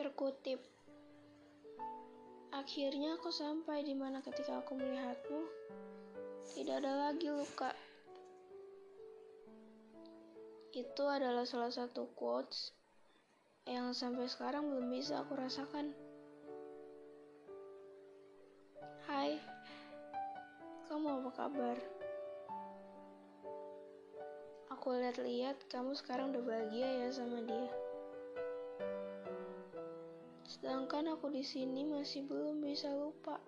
Terkutip. Akhirnya aku sampai di mana ketika aku melihatmu, tidak ada lagi luka. Itu adalah salah satu quotes yang sampai sekarang belum bisa aku rasakan. Hai, kamu apa kabar? Aku lihat-lihat kamu sekarang udah bahagia ya sama dia. Sedangkan aku di sini masih belum bisa lupa.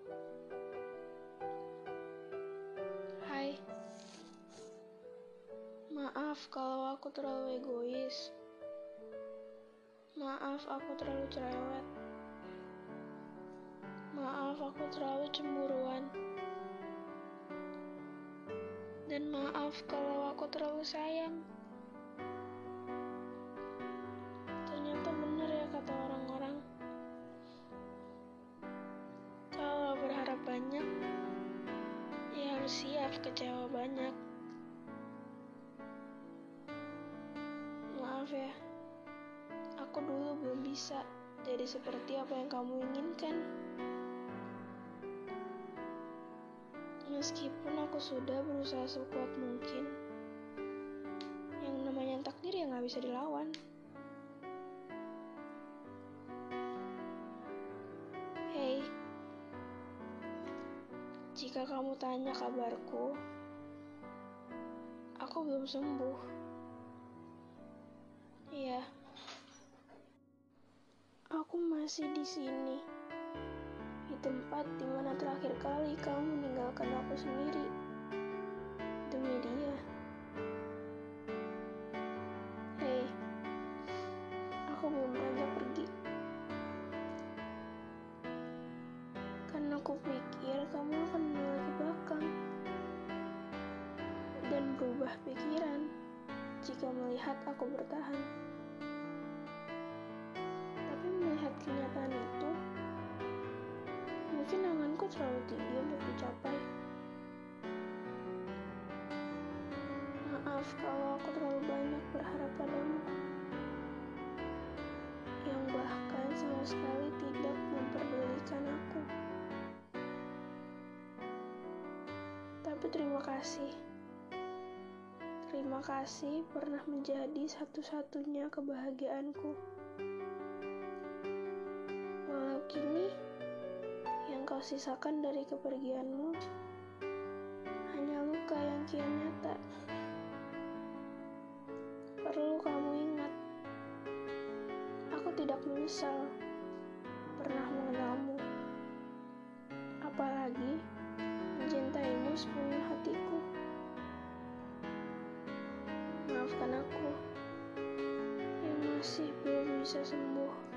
Hai. Maaf kalau aku terlalu egois. Maaf aku terlalu cerewet. Maaf aku terlalu cemburuan. Dan maaf kalau aku terlalu sayang. Harus siap kecewa banyak. Maaf ya, aku dulu belum bisa jadi seperti apa yang kamu inginkan. Meskipun aku sudah berusaha sekuat mungkin, yang namanya takdir ya nggak bisa dilawan. Jika kamu tanya kabarku, aku belum sembuh. Iya, aku masih di sini, di tempat di mana terakhir kali kamu meninggalkan aku sendiri demi dia. Hei, aku belum jika melihat aku bertahan. Tapi melihat kenyataan itu, mungkin anganku terlalu tinggi untuk dicapai. Maaf kalau aku terlalu banyak berharap padamu. Yang bahkan sama sekali tidak memperdulikan aku. Tapi terima kasih. Terima kasih pernah menjadi satu-satunya kebahagiaanku. Walau kini yang kau sisakan dari kepergianmu hanya luka yang kian nyata. Perlu kamu ingat, aku tidak menyesal pernah Maafkan aku yang masih belum bisa sembuh.